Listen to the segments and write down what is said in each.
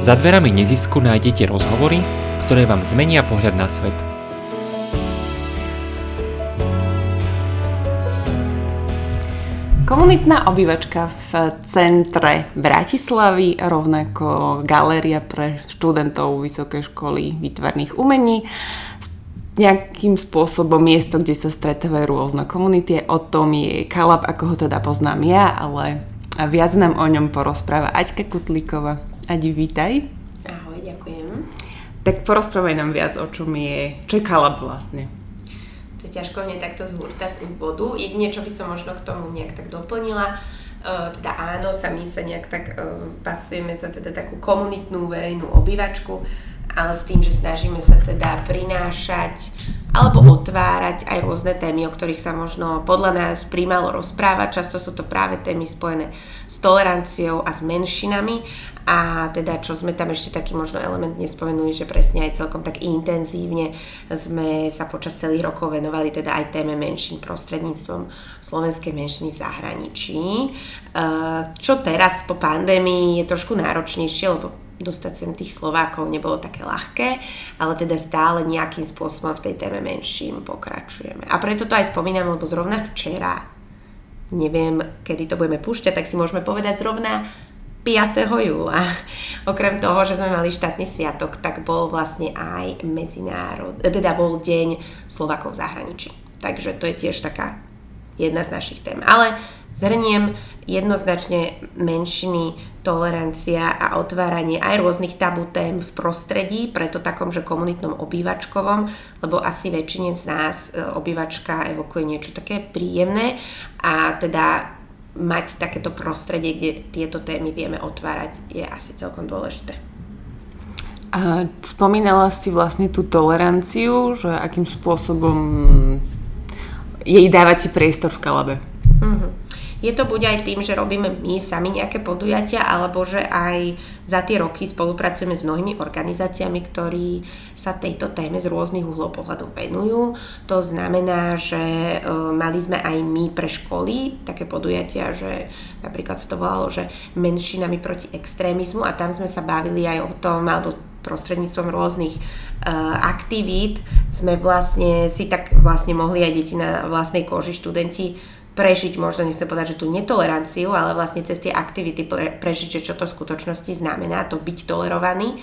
Za dverami nezisku nájdete rozhovory, ktoré vám zmenia pohľad na svet. Komunitná obývačka v centre Bratislavy, rovnako galéria pre študentov Vysokej školy výtvarných umení, nejakým spôsobom miesto, kde sa stretávajú rôzne komunity. O tom je Kalab, ako ho teda poznám ja, ale viac nám o ňom porozpráva Aťka Kutlíková. Adi, vítaj. Ahoj, ďakujem. Tak porozprávaj nám viac, o čom je, Kalab vlastne to je ťažko hneď takto z hurta z úvodu. Jedine, čo by som možno k tomu nejak tak doplnila, uh, teda áno, sami sa nejak tak uh, pasujeme za teda takú komunitnú verejnú obývačku, ale s tým, že snažíme sa teda prinášať alebo otvárať aj rôzne témy, o ktorých sa možno podľa nás príjmalo rozprávať. Často sú to práve témy spojené s toleranciou a s menšinami a teda čo sme tam ešte taký možno element nespomenuli, že presne aj celkom tak intenzívne sme sa počas celých rokov venovali teda aj téme menšín prostredníctvom slovenskej menšiny v zahraničí. Čo teraz po pandémii je trošku náročnejšie, lebo dostať sem tých Slovákov nebolo také ľahké, ale teda stále nejakým spôsobom v tej téme menším pokračujeme. A preto to aj spomínam, lebo zrovna včera, neviem, kedy to budeme púšťať, tak si môžeme povedať zrovna 5. júla. Okrem toho, že sme mali štátny sviatok, tak bol vlastne aj medzinárod, teda bol deň Slovakov v zahraničí. Takže to je tiež taká jedna z našich tém. Ale Zhrniem jednoznačne menšiny, tolerancia a otváranie aj rôznych tabu tém v prostredí, preto takom, že komunitnom obývačkovom, lebo asi väčšine z nás e, obývačka evokuje niečo také príjemné a teda mať takéto prostredie, kde tieto témy vieme otvárať, je asi celkom dôležité. A spomínala si vlastne tú toleranciu, že akým spôsobom jej dávať si priestor v Kalabe. Uh-huh. Je to buď aj tým, že robíme my sami nejaké podujatia, alebo že aj za tie roky spolupracujeme s mnohými organizáciami, ktorí sa tejto téme z rôznych uhlov pohľadu venujú. To znamená, že e, mali sme aj my pre školy také podujatia, že napríklad sa to volalo, že menšinami proti extrémizmu a tam sme sa bavili aj o tom, alebo prostredníctvom rôznych uh, aktivít sme vlastne si tak vlastne mohli aj deti na vlastnej koži študenti prežiť, možno nechcem povedať, že tú netoleranciu, ale vlastne cez tie aktivity pre, prežiť, že čo to v skutočnosti znamená, to byť tolerovaný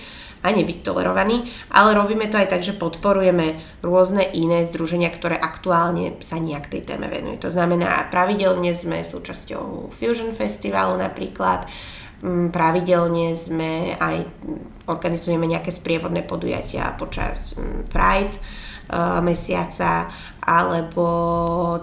a nebyť tolerovaný, ale robíme to aj tak, že podporujeme rôzne iné združenia, ktoré aktuálne sa nejak tej téme venujú. To znamená, pravidelne sme súčasťou Fusion Festivalu napríklad, mm, pravidelne sme aj organizujeme nejaké sprievodné podujatia počas mm, Pride, mesiaca, alebo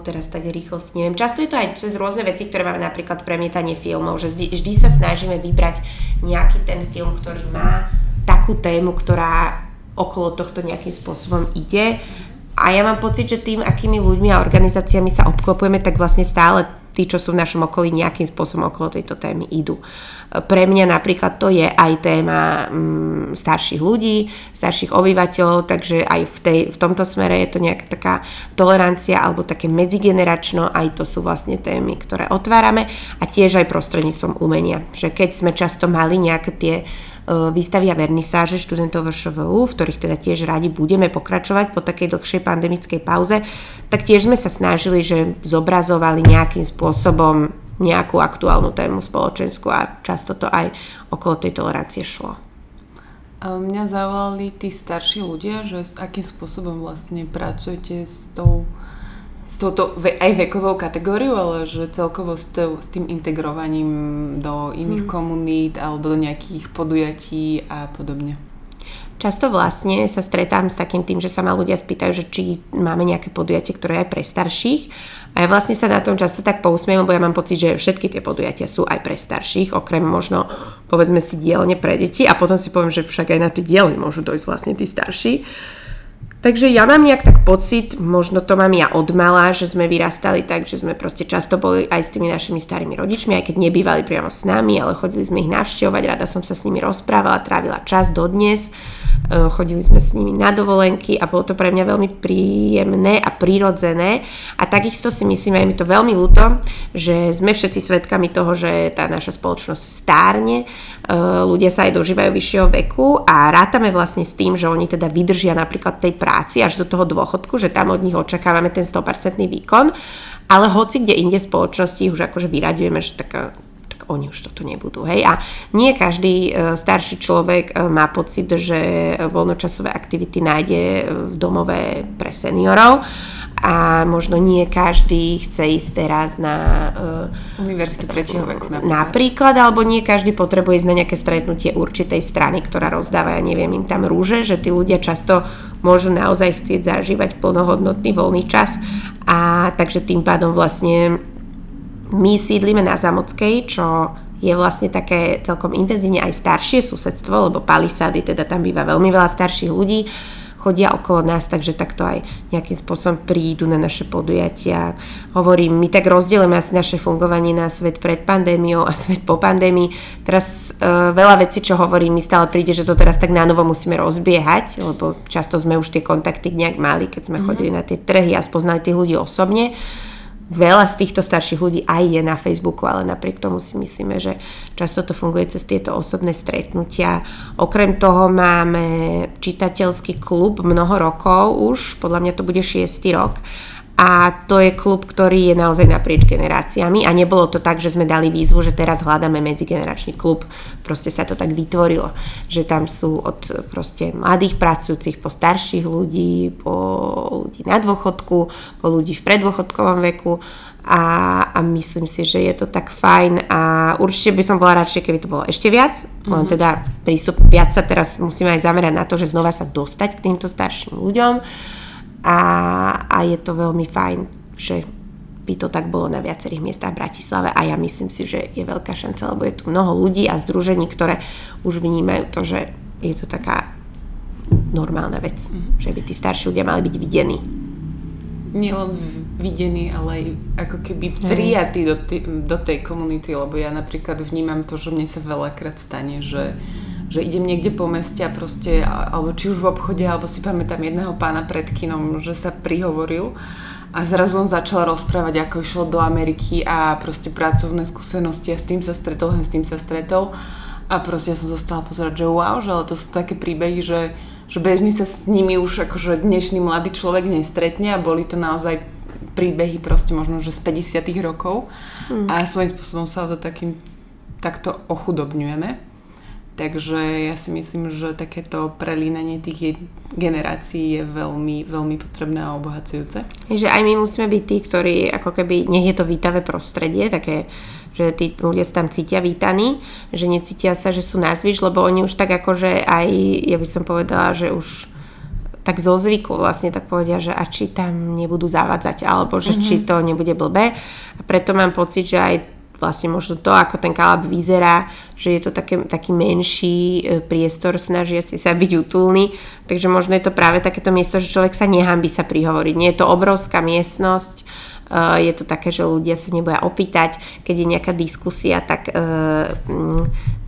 teraz tak rýchlosti, neviem. Často je to aj cez rôzne veci, ktoré máme napríklad premietanie filmov, že vždy, vždy sa snažíme vybrať nejaký ten film, ktorý má takú tému, ktorá okolo tohto nejakým spôsobom ide. A ja mám pocit, že tým, akými ľuďmi a organizáciami sa obklopujeme, tak vlastne stále tí, čo sú v našom okolí, nejakým spôsobom okolo tejto témy idú. Pre mňa napríklad to je aj téma mm, starších ľudí, starších obyvateľov, takže aj v, tej, v tomto smere je to nejaká taká tolerancia alebo také medzigeneračno, aj to sú vlastne témy, ktoré otvárame a tiež aj prostredníctvom umenia. Že keď sme často mali nejaké tie výstavy a vernisáže študentov VŠVU, v ktorých teda tiež radi budeme pokračovať po takej dlhšej pandemickej pauze, tak tiež sme sa snažili, že zobrazovali nejakým spôsobom nejakú aktuálnu tému spoločenskú a často to aj okolo tej tolerancie šlo. A mňa zavolali tí starší ľudia, že akým spôsobom vlastne pracujete s tou s touto aj vekovou kategóriou, ale že celkovo s, to, s tým integrovaním do iných hmm. komunít alebo do nejakých podujatí a podobne. Často vlastne sa stretám s takým tým, že sa ma ľudia spýtajú, že či máme nejaké podujatie, ktoré je aj pre starších. A ja vlastne sa na tom často tak pousmiem, lebo ja mám pocit, že všetky tie podujatia sú aj pre starších, okrem možno povedzme si dielne pre deti a potom si poviem, že však aj na tie dielne môžu dojsť vlastne tí starší. Takže ja mám nejak tak pocit, možno to mám ja od mala, že sme vyrastali tak, že sme proste často boli aj s tými našimi starými rodičmi, aj keď nebývali priamo s nami, ale chodili sme ich navštevovať, rada som sa s nimi rozprávala, trávila čas dodnes. dnes chodili sme s nimi na dovolenky a bolo to pre mňa veľmi príjemné a prirodzené a takisto si myslím, aj mi to veľmi ľúto, že sme všetci svedkami toho, že tá naša spoločnosť stárne, ľudia sa aj dožívajú vyššieho veku a rátame vlastne s tým, že oni teda vydržia napríklad tej práci až do toho dôchodku, že tam od nich očakávame ten 100% výkon, ale hoci kde inde v spoločnosti už akože vyraďujeme, že taká tak oni už toto nebudú. Hej? A nie každý e, starší človek e, má pocit, že voľnočasové aktivity nájde v domove pre seniorov a možno nie každý chce ísť teraz na uh, Univerzitu tretieho veku napríklad. napríklad, alebo nie každý potrebuje ísť na nejaké stretnutie určitej strany, ktorá rozdáva, ja neviem, im tam rúže, že tí ľudia často môžu naozaj chcieť zažívať plnohodnotný voľný čas a takže tým pádom vlastne my sídlime na Zamockej, čo je vlastne také celkom intenzívne aj staršie susedstvo, lebo palisady, teda tam býva veľmi veľa starších ľudí, chodia okolo nás, takže takto aj nejakým spôsobom prídu na naše podujatia. Hovorím, my tak rozdielime asi naše fungovanie na svet pred pandémiou a svet po pandémii. Teraz e, veľa vecí, čo hovorím, mi stále príde, že to teraz tak na novo musíme rozbiehať, lebo často sme už tie kontakty nejak mali, keď sme mm-hmm. chodili na tie trhy a spoznali tých ľudí osobne veľa z týchto starších ľudí aj je na Facebooku, ale napriek tomu si myslíme, že často to funguje cez tieto osobné stretnutia. Okrem toho máme čitateľský klub mnoho rokov už, podľa mňa to bude 6. rok a to je klub, ktorý je naozaj naprieč generáciami. A nebolo to tak, že sme dali výzvu, že teraz hľadáme medzigeneračný klub. Proste sa to tak vytvorilo, že tam sú od proste mladých pracujúcich po starších ľudí, po ľudí na dôchodku, po ľudí v preddôchodkovom veku. A, a myslím si, že je to tak fajn. A určite by som bola radšej, keby to bolo ešte viac, mm-hmm. len teda prístup viac sa teraz musíme aj zamerať na to, že znova sa dostať k týmto starším ľuďom a, a je to veľmi fajn, že by to tak bolo na viacerých miestach v Bratislave a ja myslím si, že je veľká šanca, lebo je tu mnoho ľudí a združení, ktoré už vnímajú to, že je to taká normálna vec, mm-hmm. že by tí starší ľudia mali byť videní. Nielen videní, ale aj ako keby prijatí do, do tej komunity, lebo ja napríklad vnímam to, že mne sa veľakrát stane, že že idem niekde po meste a proste, alebo či už v obchode, alebo si pamätám jedného pána pred kinom, že sa prihovoril a zrazu on začal rozprávať, ako išiel do Ameriky a proste pracovné skúsenosti a s tým sa stretol, s tým sa stretol a proste ja som zostala pozerať, že wow, že ale to sú také príbehy, že, že bežný sa s nimi už akože dnešný mladý človek nestretne a boli to naozaj príbehy proste možno, že z 50 rokov mm. a svojím spôsobom sa to takým takto ochudobňujeme. Takže ja si myslím, že takéto prelínanie tých generácií je veľmi, veľmi potrebné a obohacujúce. Že aj my musíme byť tí, ktorí ako keby, nech je to vítavé prostredie, také, že tí ľudia sa tam cítia vítaní, že necítia sa, že sú na zvyš, lebo oni už tak akože aj, ja by som povedala, že už tak zo zvyku vlastne tak povedia, že a či tam nebudú zavádzať, alebo že mm-hmm. či to nebude blbé. A preto mám pocit, že aj vlastne možno to, ako ten kalab vyzerá, že je to také, taký menší e, priestor snažiaci sa byť útulný, takže možno je to práve takéto miesto, že človek sa nehambí sa prihovoriť. Nie je to obrovská miestnosť, je to také, že ľudia sa neboja opýtať, keď je nejaká diskusia, tak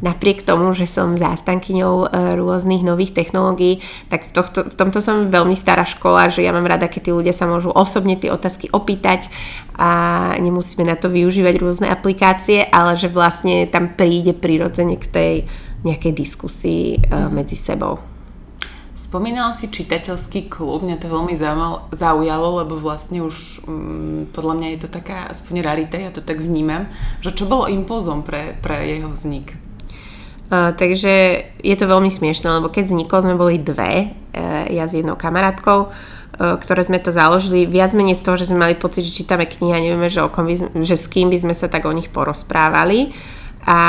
napriek tomu, že som zástankyňou e, rôznych nových technológií, tak v, tohto, v tomto som veľmi stará škola, že ja mám rada, keď tí ľudia sa môžu osobne tie otázky opýtať a nemusíme na to využívať rôzne aplikácie, ale že vlastne tam príde prirodzene k tej nejakej diskusii mm. medzi sebou. Spomínala si čitateľský klub, mňa to veľmi zaujalo, lebo vlastne už um, podľa mňa je to taká aspoň rarita, ja to tak vnímam, že čo bolo impulzom pre, pre jeho vznik? Uh, takže je to veľmi smiešné, lebo keď vznikol, sme boli dve, uh, ja s jednou kamarátkou, uh, ktoré sme to založili, viac menej z toho, že sme mali pocit, že čítame knihy a nevieme, že, o kom by že s kým by sme sa tak o nich porozprávali. A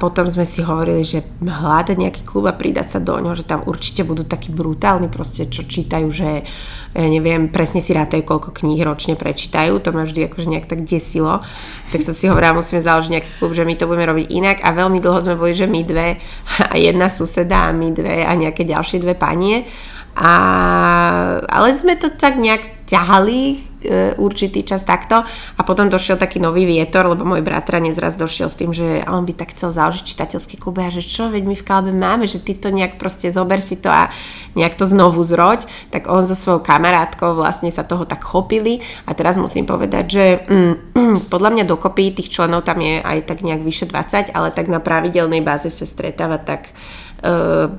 potom sme si hovorili, že hľadať nejaký klub a pridať sa do ňoho, že tam určite budú takí brutálni proste, čo čítajú, že ja neviem, presne si rátajú, koľko kníh ročne prečítajú, to ma vždy akože nejak tak desilo. Tak som si hovorila, musíme založiť nejaký klub, že my to budeme robiť inak. A veľmi dlho sme boli, že my dve a jedna suseda a my dve a nejaké ďalšie dve panie. A, ale sme to tak nejak ťahali E, určitý čas takto. A potom došiel taký nový vietor, lebo môj bratranec raz došiel s tým, že on by tak chcel založiť čitateľský klub a že čo, veď my v Kalbe máme, že ty to nejak proste zober si to a nejak to znovu zroď, tak on so svojou kamarátkou vlastne sa toho tak chopili. A teraz musím povedať, že mm, podľa mňa dokopy tých členov tam je aj tak nejak vyše 20, ale tak na pravidelnej báze sa stretáva tak uh,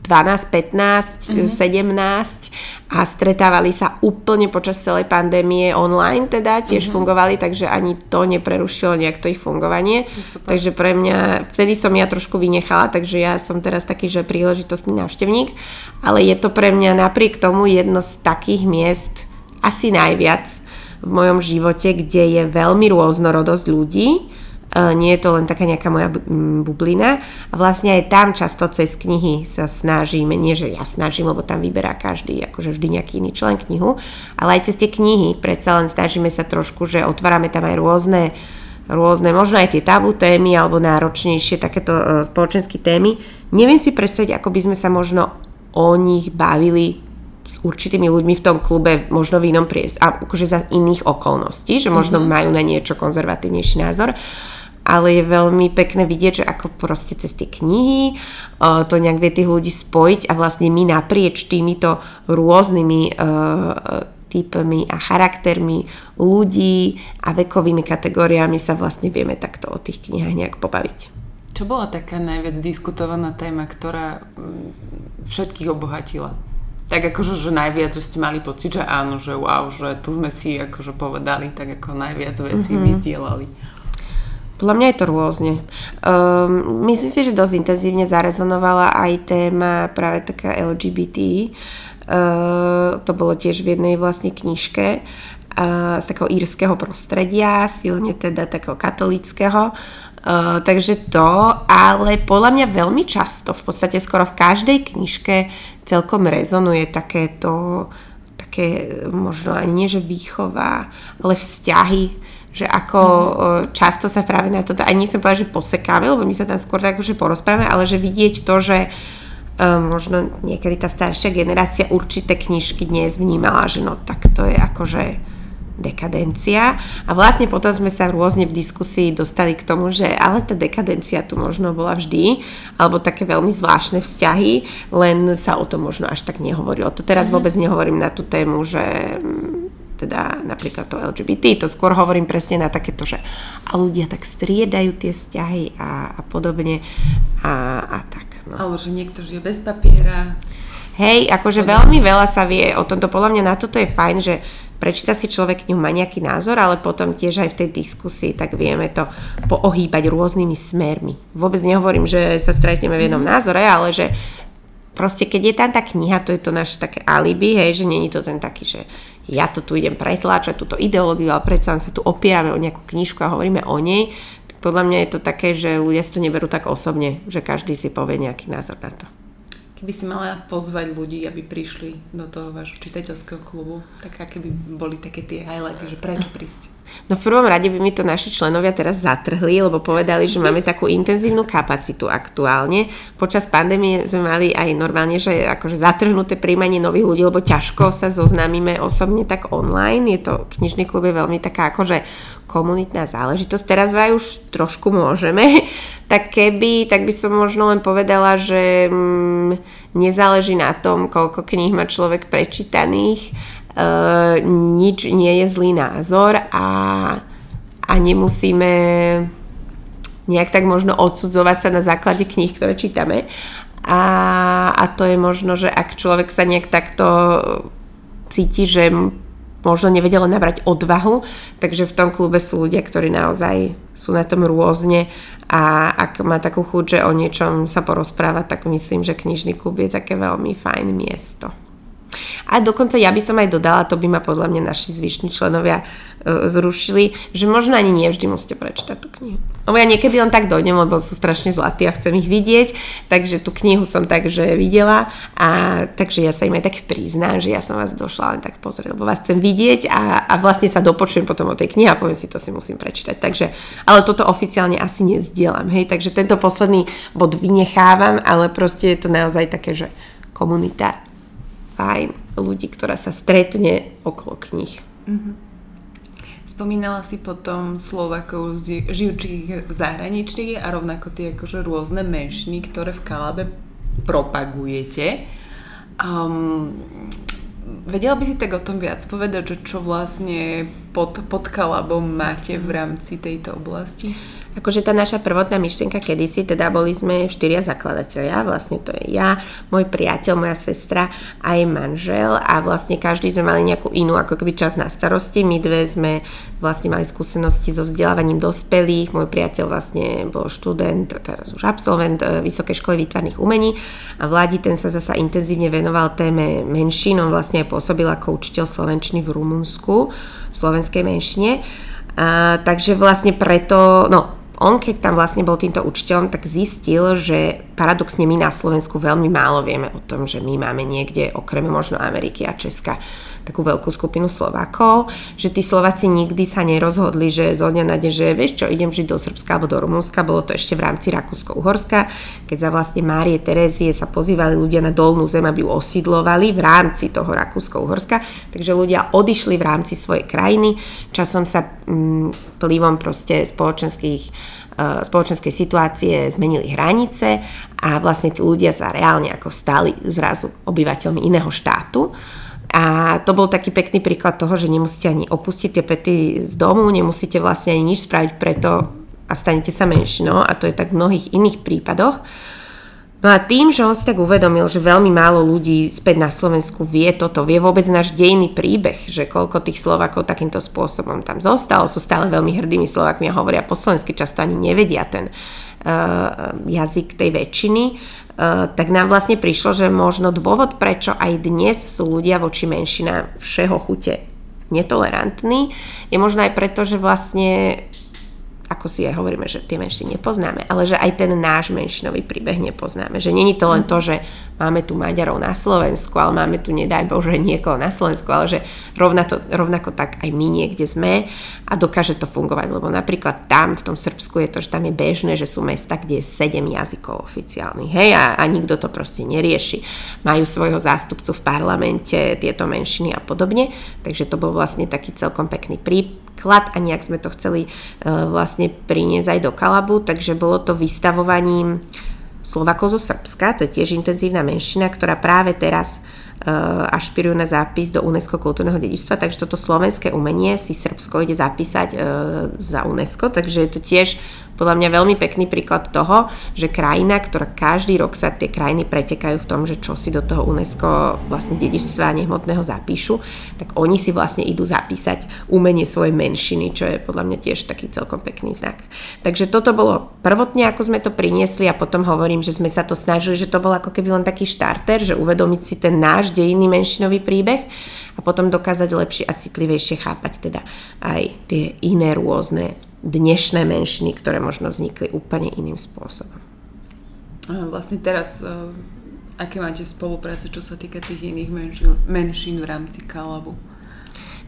12, 15, mm-hmm. 17 a stretávali sa úplne počas celej pandémie online teda, tiež mm-hmm. fungovali, takže ani to neprerušilo nejak to ich fungovanie. Takže pre mňa, vtedy som ja trošku vynechala, takže ja som teraz taký, že príležitostný návštevník, ale je to pre mňa napriek tomu jedno z takých miest asi najviac v mojom živote, kde je veľmi rôznorodosť ľudí nie je to len taká nejaká moja bublina. A vlastne aj tam často cez knihy sa snažíme, nie že ja snažím, lebo tam vyberá každý, akože vždy nejaký iný člen knihu, ale aj cez tie knihy predsa len snažíme sa trošku, že otvárame tam aj rôzne rôzne, možno aj tie tabu témy alebo náročnejšie takéto uh, spoločenské témy. Neviem si predstaviť, ako by sme sa možno o nich bavili s určitými ľuďmi v tom klube, možno v inom priestore, akože za iných okolností, že možno mm-hmm. majú na niečo konzervatívnejší názor ale je veľmi pekné vidieť, že ako proste cez tie knihy to nejak vie tých ľudí spojiť a vlastne my naprieč týmito rôznymi typmi a charaktermi ľudí a vekovými kategóriami sa vlastne vieme takto o tých knihách nejak pobaviť. Čo bola taká najviac diskutovaná téma, ktorá mm, všetkých obohatila? Tak akože, že najviac, že ste mali pocit, že áno, že wow, že tu sme si akože povedali tak ako najviac vecí mm-hmm. vyzdielali. Podľa mňa je to rôzne. Um, myslím si, že dosť intenzívne zarezonovala aj téma práve taká LGBT. Uh, ehm, to bolo tiež v jednej vlastne knižke uh, z takého írskeho prostredia, silne teda takého katolického. Uh, takže to, ale podľa mňa veľmi často, v podstate skoro v každej knižke celkom rezonuje takéto také možno ani nie, že výchova, ale vzťahy že ako mm-hmm. často sa práve na toto, aj nechcem povedať, že posekáme, lebo my sa tam skôr tak akože porozprávame, ale že vidieť to, že um, možno niekedy tá staršia generácia určité knižky dnes vnímala, že no tak to je akože dekadencia a vlastne potom sme sa rôzne v diskusii dostali k tomu, že ale tá dekadencia tu možno bola vždy, alebo také veľmi zvláštne vzťahy, len sa o tom možno až tak nehovorí. O to teraz mm-hmm. vôbec nehovorím na tú tému, že teda napríklad to LGBT, to skôr hovorím presne na takéto, že a ľudia tak striedajú tie vzťahy a, a podobne a, a tak. No. Alebo že niekto žije bez papiera. Hej, akože veľmi veľa sa vie o tomto, podľa mňa na toto je fajn, že prečíta si človek ňu má nejaký názor, ale potom tiež aj v tej diskusii tak vieme to poohýbať rôznymi smermi. Vôbec nehovorím, že sa stretneme v jednom mhm. názore, ale že proste keď je tam tá kniha, to je to naše také alibi, hej, že není to ten taký, že ja to tu idem pretláčať, túto ideológiu, ale predsa sa tu opierame o nejakú knižku a hovoríme o nej, tak podľa mňa je to také, že ľudia si to neberú tak osobne, že každý si povie nejaký názor na to. Keby si mala pozvať ľudí, aby prišli do toho vášho čitateľského klubu, tak aké by boli také tie highlighty, že prečo prísť? No v prvom rade by mi to naši členovia teraz zatrhli, lebo povedali, že máme takú intenzívnu kapacitu aktuálne. Počas pandémie sme mali aj normálne, že akože zatrhnuté príjmanie nových ľudí, lebo ťažko sa zoznámime osobne tak online. Je to knižný klub je veľmi taká akože komunitná záležitosť. Teraz vraj už trošku môžeme. Tak keby, tak by som možno len povedala, že mm, nezáleží na tom, koľko kníh má človek prečítaných. E, nič nie je zlý názor a, a nemusíme nejak tak možno odsudzovať sa na základe kníh, ktoré čítame. A, a to je možno, že ak človek sa nejak takto cíti, že možno nevedela nabrať odvahu, takže v tom klube sú ľudia, ktorí naozaj sú na tom rôzne a ak má takú chuť, že o niečom sa porozprávať, tak myslím, že knižný klub je také veľmi fajn miesto. A dokonca ja by som aj dodala, to by ma podľa mňa naši zvyšní členovia e, zrušili, že možno ani nie vždy musíte prečítať tú knihu. Lebo ja niekedy len tak dojdem, lebo sú strašne zlatí a chcem ich vidieť, takže tú knihu som takže videla a takže ja sa im aj tak priznám, že ja som vás došla len tak pozrieť, lebo vás chcem vidieť a, a vlastne sa dopočujem potom o tej knihe a poviem si, to si musím prečítať. Takže, ale toto oficiálne asi nezdielam, hej, takže tento posledný bod vynechávam, ale proste je to naozaj také, že komunita fajn ľudí, ktorá sa stretne okolo kníh. Mm-hmm. Spomínala si potom Slovakov žijúcich v zahraničí a rovnako tie akože rôzne menšiny, ktoré v Kalabe propagujete. Um, vedela by si tak o tom viac povedať, že čo vlastne pod, pod Kalabom máte v rámci tejto oblasti? Akože tá naša prvotná myšlienka kedysi, teda boli sme štyria zakladatelia, vlastne to je ja, môj priateľ, moja sestra a jej manžel a vlastne každý sme mali nejakú inú ako keby čas na starosti. My dve sme vlastne mali skúsenosti so vzdelávaním dospelých, môj priateľ vlastne bol študent, teraz už absolvent e, Vysokej školy výtvarných umení a Vladi ten sa zasa intenzívne venoval téme menšín, on vlastne aj pôsobil ako učiteľ slovenčiny v Rumunsku, v slovenskej menšine. A, takže vlastne preto, no on keď tam vlastne bol týmto učiteľom, tak zistil, že paradoxne my na Slovensku veľmi málo vieme o tom, že my máme niekde, okrem možno Ameriky a Česka, takú veľkú skupinu Slovákov, že tí Slováci nikdy sa nerozhodli, že zo dňa na deň, že vieš čo, idem žiť do Srbska alebo do Rumunska, bolo to ešte v rámci Rakúsko-Uhorska, keď za vlastne Márie Terézie sa pozývali ľudia na dolnú zem, aby ju osídlovali v rámci toho Rakúsko-Uhorska, takže ľudia odišli v rámci svojej krajiny, časom sa mm, plivom proste spoločenských e, spoločenskej situácie zmenili hranice a vlastne tí ľudia sa reálne ako stali zrazu obyvateľmi iného štátu a to bol taký pekný príklad toho, že nemusíte ani opustiť tie pety z domu, nemusíte vlastne ani nič spraviť preto a stanete sa menšinou a to je tak v mnohých iných prípadoch. No a tým, že on si tak uvedomil, že veľmi málo ľudí späť na Slovensku vie toto, vie vôbec náš dejný príbeh, že koľko tých Slovakov takýmto spôsobom tam zostalo, sú stále veľmi hrdými Slovakmi a hovoria po slovensky, často ani nevedia ten uh, jazyk tej väčšiny, tak nám vlastne prišlo, že možno dôvod, prečo aj dnes sú ľudia voči menšinám všeho chute netolerantní, je možno aj preto, že vlastne ako si aj hovoríme, že tie menšiny nepoznáme, ale že aj ten náš menšinový príbeh nepoznáme. Že není to len to, že máme tu Maďarov na Slovensku, ale máme tu, nedaj Bože, niekoho na Slovensku, ale že rovnako, rovnako tak aj my niekde sme a dokáže to fungovať, lebo napríklad tam v tom Srbsku je to, že tam je bežné, že sú mesta, kde je 7 jazykov oficiálnych, hej, a, a nikto to proste nerieši. Majú svojho zástupcu v parlamente, tieto menšiny a podobne, takže to bol vlastne taký celkom pekný prípad klad a nejak sme to chceli uh, vlastne priniesť aj do Kalabu, takže bolo to vystavovaním Slovakov zo Srbska, to je tiež intenzívna menšina, ktorá práve teraz uh, ašpirujú na zápis do UNESCO kultúrneho dedičstva, takže toto slovenské umenie si Srbsko ide zapísať uh, za UNESCO, takže je to tiež podľa mňa veľmi pekný príklad toho, že krajina, ktorá každý rok sa tie krajiny pretekajú v tom, že čo si do toho UNESCO vlastne dedičstva nehmotného zapíšu, tak oni si vlastne idú zapísať umenie svojej menšiny, čo je podľa mňa tiež taký celkom pekný znak. Takže toto bolo prvotne, ako sme to priniesli a potom hovorím, že sme sa to snažili, že to bol ako keby len taký štarter, že uvedomiť si ten náš dejinný menšinový príbeh a potom dokázať lepšie a citlivejšie chápať teda aj tie iné rôzne dnešné menšiny, ktoré možno vznikli úplne iným spôsobom. Vlastne teraz, e, aké máte spolupráce, čo sa týka tých iných menšín, menšín v rámci Kalabu?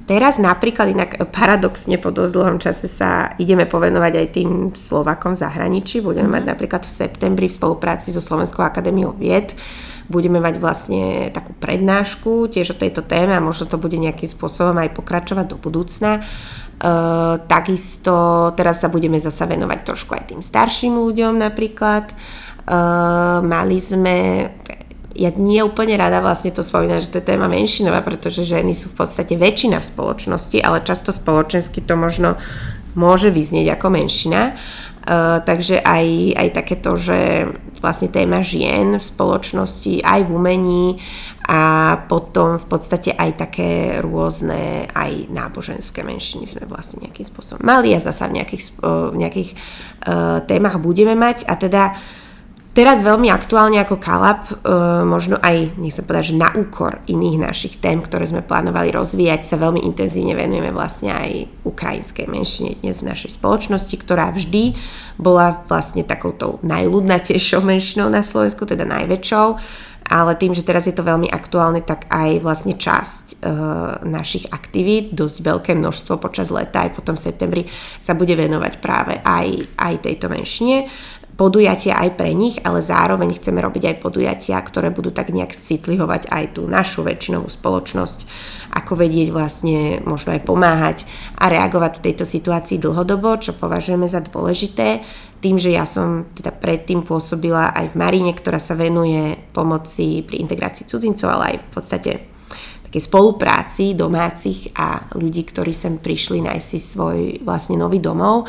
Teraz napríklad inak paradoxne po dosť dlhom čase sa ideme povenovať aj tým Slovakom v zahraničí. Budeme mať napríklad v septembri v spolupráci so Slovenskou akadémiou vied budeme mať vlastne takú prednášku tiež o tejto téme a možno to bude nejakým spôsobom aj pokračovať do budúcna. Uh, takisto teraz sa budeme zasa venovať trošku aj tým starším ľuďom napríklad. Uh, mali sme, ja nie úplne rada vlastne to spomínam, že to je téma menšinová, pretože ženy sú v podstate väčšina v spoločnosti, ale často spoločensky to možno môže vyznieť ako menšina. Uh, takže aj, aj takéto, že vlastne téma žien v spoločnosti, aj v umení a potom v podstate aj také rôzne aj náboženské menšiny sme vlastne nejakým spôsobom mali a zasa v nejakých, uh, v nejakých uh, témach budeme mať. A teda uh, Teraz veľmi aktuálne ako Kalab, e, možno aj, nech sa povedať, že na úkor iných našich tém, ktoré sme plánovali rozvíjať, sa veľmi intenzívne venujeme vlastne aj ukrajinskej menšine dnes v našej spoločnosti, ktorá vždy bola vlastne takouto najľudnatejšou menšinou na Slovensku, teda najväčšou, ale tým, že teraz je to veľmi aktuálne, tak aj vlastne časť e, našich aktivít, dosť veľké množstvo počas leta, aj potom v septembri sa bude venovať práve aj, aj tejto menšine. Podujatia aj pre nich, ale zároveň chceme robiť aj podujatia, ktoré budú tak nejak citlihovať aj tú našu väčšinovú spoločnosť, ako vedieť vlastne možno aj pomáhať a reagovať v tejto situácii dlhodobo, čo považujeme za dôležité. Tým, že ja som teda predtým pôsobila aj v Maríne, ktorá sa venuje pomoci pri integrácii cudzincov, ale aj v podstate takej spolupráci domácich a ľudí, ktorí sem prišli nájsť si svoj vlastne nový domov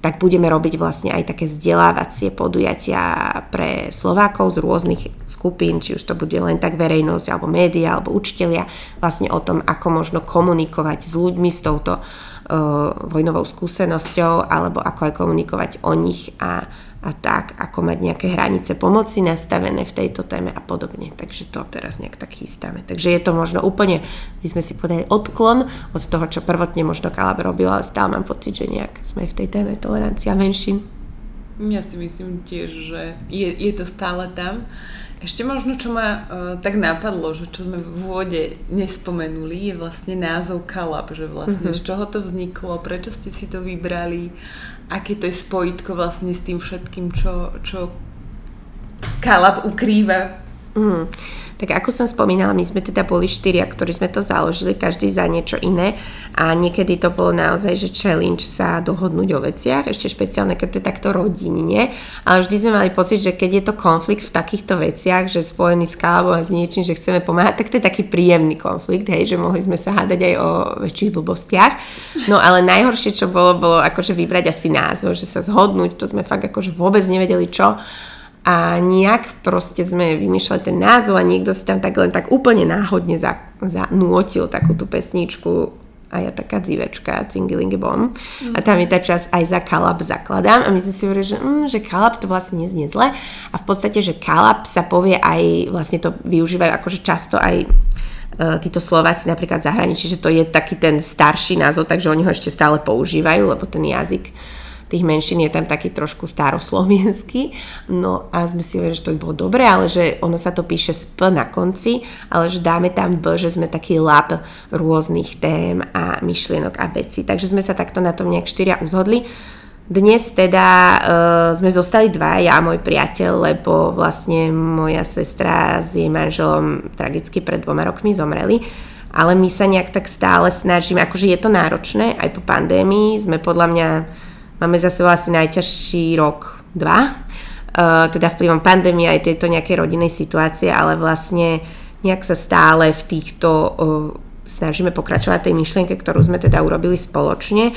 tak budeme robiť vlastne aj také vzdelávacie podujatia pre Slovákov z rôznych skupín, či už to bude len tak verejnosť, alebo média, alebo učitelia, vlastne o tom, ako možno komunikovať s ľuďmi s touto uh, vojnovou skúsenosťou, alebo ako aj komunikovať o nich a a tak, ako mať nejaké hranice pomoci nastavené v tejto téme a podobne. Takže to teraz nejak tak chystáme. Takže je to možno úplne, by sme si povedali, odklon od toho, čo prvotne možno Kalab robila, ale stále mám pocit, že nejak sme v tej téme tolerancia menšín. Ja si myslím tiež, že je, je to stále tam. Ešte možno, čo ma uh, tak napadlo, že čo sme v úvode nespomenuli, je vlastne názov Kalab, že vlastne mm-hmm. z čoho to vzniklo, prečo ste si to vybrali aké to je spojitko vlastne s tým všetkým, čo, čo Kalab ukrýva. Mm. Tak ako som spomínala, my sme teda boli štyria, ktorí sme to založili, každý za niečo iné a niekedy to bolo naozaj, že challenge sa dohodnúť o veciach, ešte špeciálne, keď to je takto rodinne, ale vždy sme mali pocit, že keď je to konflikt v takýchto veciach, že spojený s kalabom a s niečím, že chceme pomáhať, tak to je taký príjemný konflikt, hej, že mohli sme sa hádať aj o väčších blbostiach. No ale najhoršie, čo bolo, bolo akože vybrať asi názov, že sa zhodnúť, to sme fakt akože vôbec nevedeli čo a nejak proste sme vymýšľali ten názov a niekto si tam tak len tak úplne náhodne zanúotil takú tú pesničku a ja taká dzivečka, cingilingy bom. Mm. A tam je tá časť aj za kalab zakladám a my sme si hovorili, že, mm, že kalab to vlastne neznie zle a v podstate, že kalab sa povie aj, vlastne to využívajú akože často aj e, títo Slováci napríklad zahraničí, že to je taký ten starší názov, takže oni ho ešte stále používajú, lebo ten jazyk tých menšín je tam taký trošku staroslovenský. No a sme si hovorili, že to by bolo dobré, ale že ono sa to píše s P na konci, ale že dáme tam B, že sme taký lab rôznych tém a myšlienok a veci. Takže sme sa takto na tom nejak štyria uzhodli. Dnes teda uh, sme zostali dva, ja a môj priateľ, lebo vlastne moja sestra s jej manželom tragicky pred dvoma rokmi zomreli. Ale my sa nejak tak stále snažíme, akože je to náročné, aj po pandémii sme podľa mňa Máme za sebou asi najťažší rok, dva, uh, teda vplyvom pandémie aj tejto nejakej rodinnej situácie, ale vlastne nejak sa stále v týchto uh, snažíme pokračovať tej myšlienke, ktorú sme teda urobili spoločne.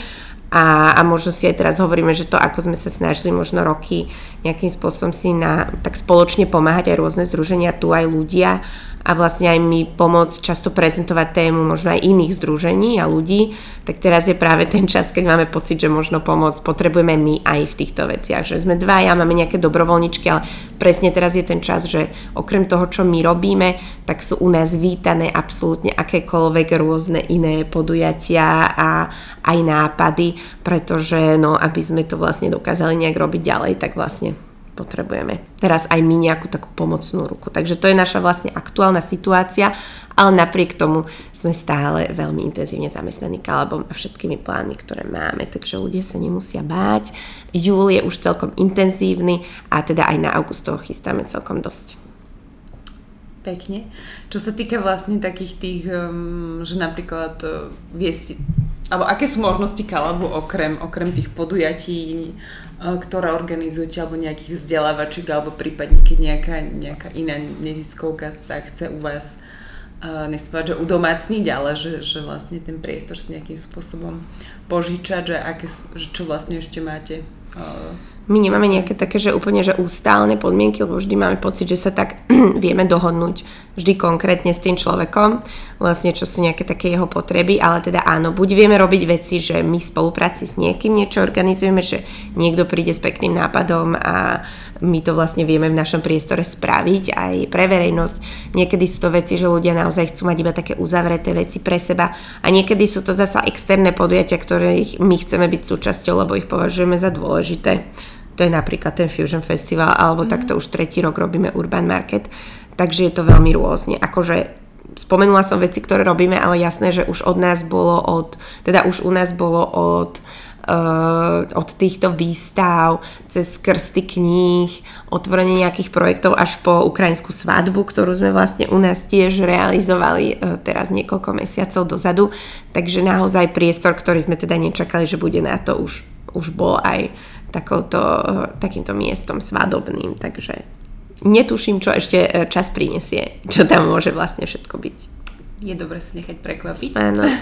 A, a možno si aj teraz hovoríme, že to, ako sme sa snažili možno roky nejakým spôsobom si na, tak spoločne pomáhať aj rôzne združenia, tu aj ľudia a vlastne aj mi pomôcť často prezentovať tému možno aj iných združení a ľudí, tak teraz je práve ten čas, keď máme pocit, že možno pomoc potrebujeme my aj v týchto veciach. Že sme dva, ja máme nejaké dobrovoľničky, ale presne teraz je ten čas, že okrem toho, čo my robíme, tak sú u nás vítané absolútne akékoľvek rôzne iné podujatia a aj nápady, pretože no, aby sme to vlastne dokázali nejak robiť ďalej, tak vlastne potrebujeme teraz aj my nejakú takú pomocnú ruku. Takže to je naša vlastne aktuálna situácia, ale napriek tomu sme stále veľmi intenzívne zamestnaní kalabom a všetkými plánmi, ktoré máme, takže ľudia sa nemusia báť. Júl je už celkom intenzívny a teda aj na august toho chystáme celkom dosť. Pekne. Čo sa týka vlastne takých tých, um, že napríklad uh, alebo aké sú možnosti Kalabu okrem, okrem tých podujatí, ktoré organizujete, alebo nejakých vzdelávačiek, alebo prípadne keď nejaká, nejaká iná neziskovka sa chce u vás uh, nechcem povedať, že udomácniť, ale že, že vlastne ten priestor si nejakým spôsobom požičať, že, aké, že čo vlastne ešte máte uh, my nemáme nejaké také, že úplne že ústálne podmienky, lebo vždy máme pocit, že sa tak vieme dohodnúť vždy konkrétne s tým človekom, vlastne čo sú nejaké také jeho potreby, ale teda áno, buď vieme robiť veci, že my v spolupráci s niekým niečo organizujeme, že niekto príde s pekným nápadom a my to vlastne vieme v našom priestore spraviť aj pre verejnosť. Niekedy sú to veci, že ľudia naozaj chcú mať iba také uzavreté veci pre seba a niekedy sú to zasa externé podujatia, ktorých my chceme byť súčasťou, lebo ich považujeme za dôležité. To je napríklad ten Fusion Festival, alebo mm. takto už tretí rok robíme Urban Market. Takže je to veľmi rôzne. Akože spomenula som veci, ktoré robíme, ale jasné, že už od nás bolo od, teda už u nás bolo od uh, od týchto výstav cez krsty kníh, otvorenie nejakých projektov až po ukrajinskú svadbu, ktorú sme vlastne u nás tiež realizovali uh, teraz niekoľko mesiacov dozadu. Takže naozaj priestor, ktorý sme teda nečakali, že bude na to, už, už bol aj takouto, takýmto miestom svadobným. Takže netuším, čo ešte e, čas prinesie, čo tam môže vlastne všetko byť. Je dobre sa nechať prekvapiť. Áno.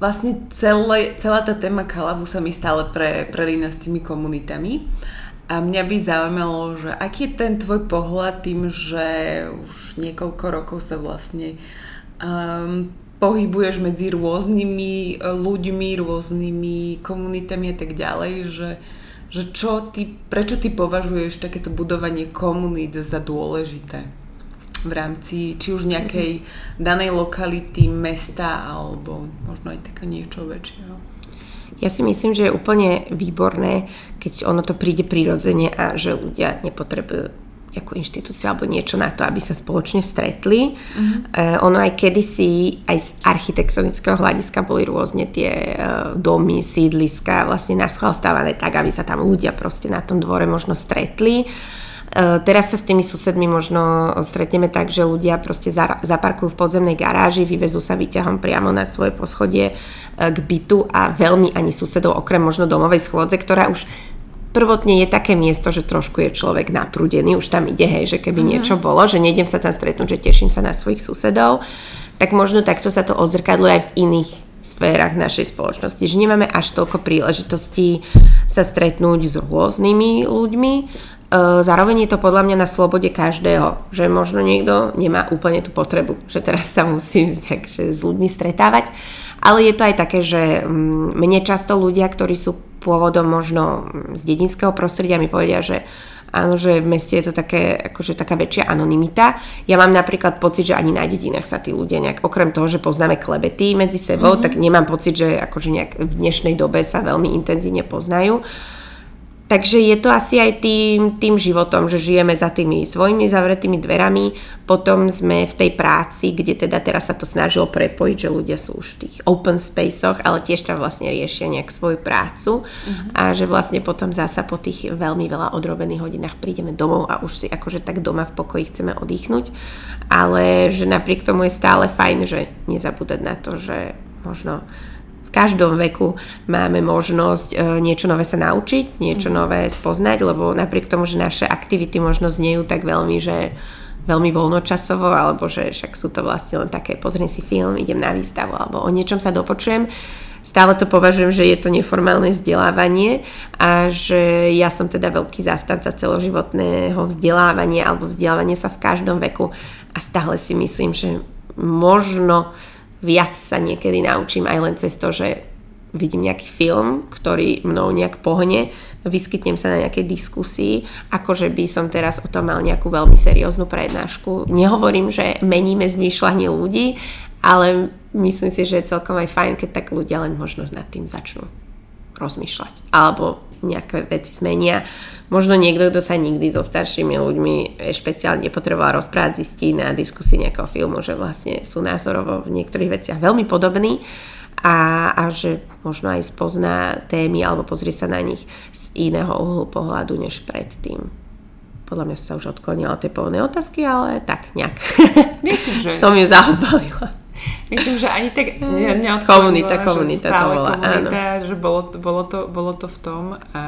vlastne celé, celá tá téma Kalabu sa mi stále pre, prelína s tými komunitami. A mňa by zaujímalo, že aký je ten tvoj pohľad tým, že už niekoľko rokov sa vlastne um, pohybuješ medzi rôznymi ľuďmi, rôznymi komunitami a tak ďalej, že že čo ty, prečo ty považuješ takéto budovanie komunít za dôležité v rámci či už nejakej danej lokality, mesta alebo možno aj také niečo väčšieho? Ja si myslím, že je úplne výborné, keď ono to príde prirodzene a že ľudia nepotrebujú nejakú inštitúciu alebo niečo na to, aby sa spoločne stretli. Mm-hmm. Uh, ono aj kedysi, aj z architektonického hľadiska boli rôzne tie uh, domy, sídliska vlastne na schvál stávané tak, aby sa tam ľudia proste na tom dvore možno stretli. Uh, teraz sa s tými susedmi možno stretneme tak, že ľudia proste za, zaparkujú v podzemnej garáži, vyvezú sa výťahom priamo na svoje poschodie uh, k bytu a veľmi ani susedov, okrem možno domovej schôdze, ktorá už prvotne je také miesto, že trošku je človek naprúdený, už tam ide, hej, že keby mm-hmm. niečo bolo, že nejdem sa tam stretnúť, že teším sa na svojich susedov, tak možno takto sa to odzrkadluje aj v iných sférach našej spoločnosti, že nemáme až toľko príležitostí sa stretnúť s rôznymi ľuďmi, e, Zároveň je to podľa mňa na slobode každého, že možno niekto nemá úplne tú potrebu, že teraz sa nejak, že s ľuďmi stretávať, ale je to aj také, že mm, mne často ľudia, ktorí sú pôvodom možno z dedinského prostredia mi povedia, že áno, že v meste je to také, akože taká väčšia anonimita. Ja mám napríklad pocit, že ani na dedinách sa tí ľudia nejak, okrem toho, že poznáme klebety medzi sebou, mm-hmm. tak nemám pocit, že akože nejak v dnešnej dobe sa veľmi intenzívne poznajú. Takže je to asi aj tým, tým životom, že žijeme za tými svojimi zavretými dverami, potom sme v tej práci, kde teda teraz sa to snažilo prepojiť, že ľudia sú už v tých open spaceoch, ale tiež tam vlastne riešia nejak svoju prácu. Uh-huh. a že vlastne potom zasa po tých veľmi veľa odrobených hodinách prídeme domov a už si akože tak doma v pokoji chceme oddychnúť, ale že napriek tomu je stále fajn, že nezabúdať na to, že možno každom veku máme možnosť e, niečo nové sa naučiť, niečo mm. nové spoznať, lebo napriek tomu, že naše aktivity možno znejú tak veľmi, že veľmi voľnočasovo, alebo že však sú to vlastne len také, pozriem si film, idem na výstavu, alebo o niečom sa dopočujem, stále to považujem, že je to neformálne vzdelávanie a že ja som teda veľký zastanca celoživotného vzdelávania alebo vzdelávania sa v každom veku a stále si myslím, že možno viac sa niekedy naučím aj len cez to, že vidím nejaký film, ktorý mnou nejak pohne, vyskytnem sa na nejakej diskusii, ako že by som teraz o tom mal nejakú veľmi serióznu prednášku. Nehovorím, že meníme zmýšľanie ľudí, ale myslím si, že je celkom aj fajn, keď tak ľudia len možno nad tým začnú rozmýšľať. Alebo nejaké veci zmenia. Možno niekto, kto sa nikdy so staršími ľuďmi špeciálne nepotreboval rozprávať, zistí na diskusii nejakého filmu, že vlastne sú názorovo v niektorých veciach veľmi podobní a, a že možno aj spozná témy alebo pozrie sa na nich z iného uhlu pohľadu než predtým. Podľa mňa sa už odklonila od tej pôvodnej otázky, ale tak nejak. Myslím, že... Som ju zahobalila. Myslím, že ani tak ne, Komunita, komunita to bola, komunita, áno. že bolo, bolo, to, bolo to v tom a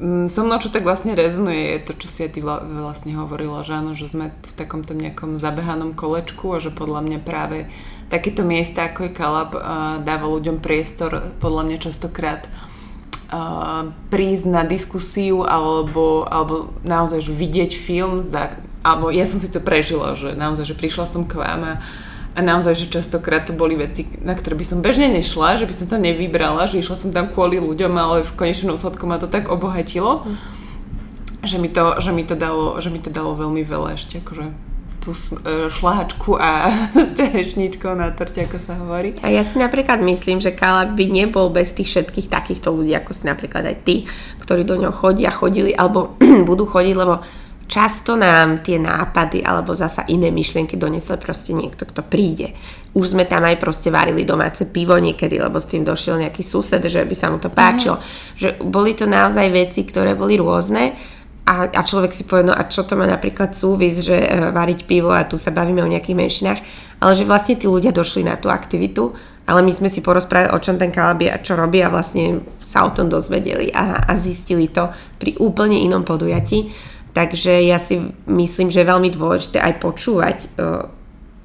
mm, so mnou, čo tak vlastne rezonuje, je to, čo si aj ty vlastne hovorila, že áno, že sme v takomto nejakom zabehanom kolečku a že podľa mňa práve takéto miesta, ako je Kalab, dáva ľuďom priestor, podľa mňa častokrát prísť na diskusiu alebo, alebo naozaj že vidieť film za, alebo ja som si to prežila, že naozaj, že prišla som k vám a a naozaj, že častokrát to boli veci, na ktoré by som bežne nešla, že by som to nevybrala, že išla som tam kvôli ľuďom, ale v konečnom dôsledku ma to tak obohatilo, mm. že, mi to, že, mi to dalo, že mi to dalo veľmi veľa ešte akože tú e, šláčku a s čerešničkou na torte, ako sa hovorí. A ja si napríklad myslím, že Kala by nebol bez tých všetkých takýchto ľudí, ako si napríklad aj ty, ktorí do ňoho chodia, chodili alebo budú chodiť, lebo často nám tie nápady alebo zasa iné myšlienky donesle proste niekto, kto príde. Už sme tam aj proste varili domáce pivo niekedy, lebo s tým došiel nejaký sused, že by sa mu to páčilo. Mm-hmm. Že boli to naozaj veci, ktoré boli rôzne a, a človek si povie, no a čo to má napríklad súvis, že uh, variť pivo a tu sa bavíme o nejakých menšinách, ale že vlastne tí ľudia došli na tú aktivitu, ale my sme si porozprávali, o čom ten kalabie a čo robí a vlastne sa o tom dozvedeli a, a zistili to pri úplne inom podujatí Takže ja si myslím, že je veľmi dôležité aj počúvať uh,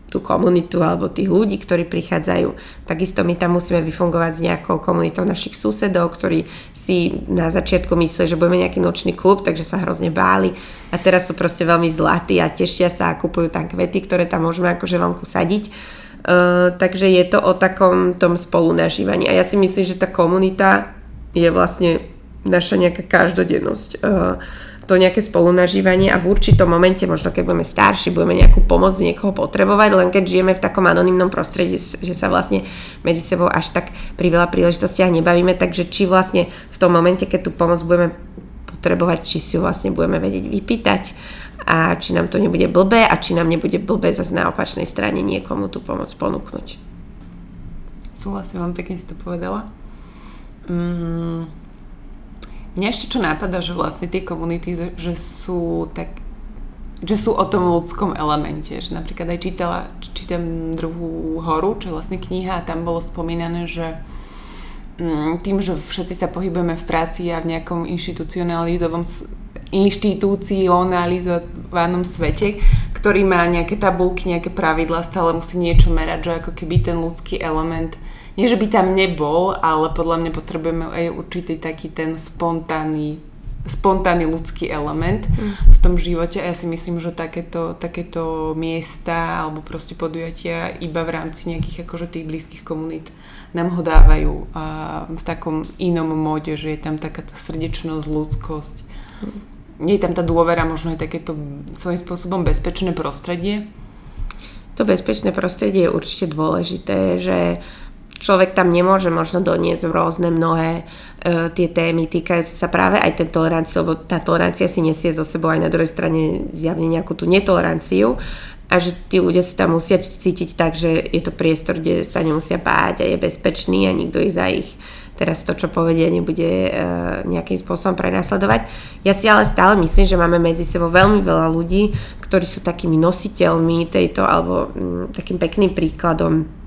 tú komunitu alebo tých ľudí, ktorí prichádzajú. Takisto my tam musíme vyfungovať s nejakou komunitou našich susedov, ktorí si na začiatku mysleli, že budeme nejaký nočný klub, takže sa hrozne báli a teraz sú proste veľmi zlatí a tešia sa a kupujú tam kvety, ktoré tam môžeme akože vonku sadiť. Uh, takže je to o takom tom spolunažívaní. A ja si myslím, že tá komunita je vlastne naša nejaká každodennosť. Uh, to nejaké spolunažívanie a v určitom momente, možno keď budeme starší, budeme nejakú pomoc niekoho potrebovať, len keď žijeme v takom anonimnom prostredí, že sa vlastne medzi sebou až tak pri veľa príležitostiach nebavíme, takže či vlastne v tom momente, keď tú pomoc budeme potrebovať, či si ju vlastne budeme vedieť vypýtať a či nám to nebude blbé a či nám nebude blbé zase na opačnej strane niekomu tú pomoc ponúknuť. Súhlasím, vám pekne si to povedala. Mm, Mňa ešte čo nápada, že vlastne tie komunity, že sú tak že sú o tom ľudskom elemente. Že napríklad aj čítala, čítam druhú horu, čo je vlastne kniha a tam bolo spomínané, že mm, tým, že všetci sa pohybujeme v práci a v nejakom inštitucionalizovom inštitucionalizovanom svete, ktorý má nejaké tabulky, nejaké pravidla, stále musí niečo merať, že ako keby ten ľudský element nie, že by tam nebol, ale podľa mňa potrebujeme aj určitý taký ten spontánny spontánny ľudský element mm. v tom živote a ja si myslím, že takéto, takéto miesta alebo proste podujatia iba v rámci nejakých akože tých blízkych komunít nám ho dávajú a v takom inom móde, že je tam taká tá srdečnosť, ľudskosť. Mm. Je tam tá dôvera, možno aj takéto svojím spôsobom bezpečné prostredie. To bezpečné prostredie je určite dôležité, že človek tam nemôže možno doniesť rôzne mnohé uh, tie témy týkajúce sa práve aj tej tolerancie, lebo tá tolerancia si nesie zo sebou aj na druhej strane zjavne nejakú tú netoleranciu a že tí ľudia si tam musia cítiť tak, že je to priestor, kde sa nemusia báť a je bezpečný a nikto ich za ich teraz to, čo povedia, nebude uh, nejakým spôsobom prenasledovať. Ja si ale stále myslím, že máme medzi sebou veľmi veľa ľudí, ktorí sú takými nositeľmi tejto, alebo um, takým pekným príkladom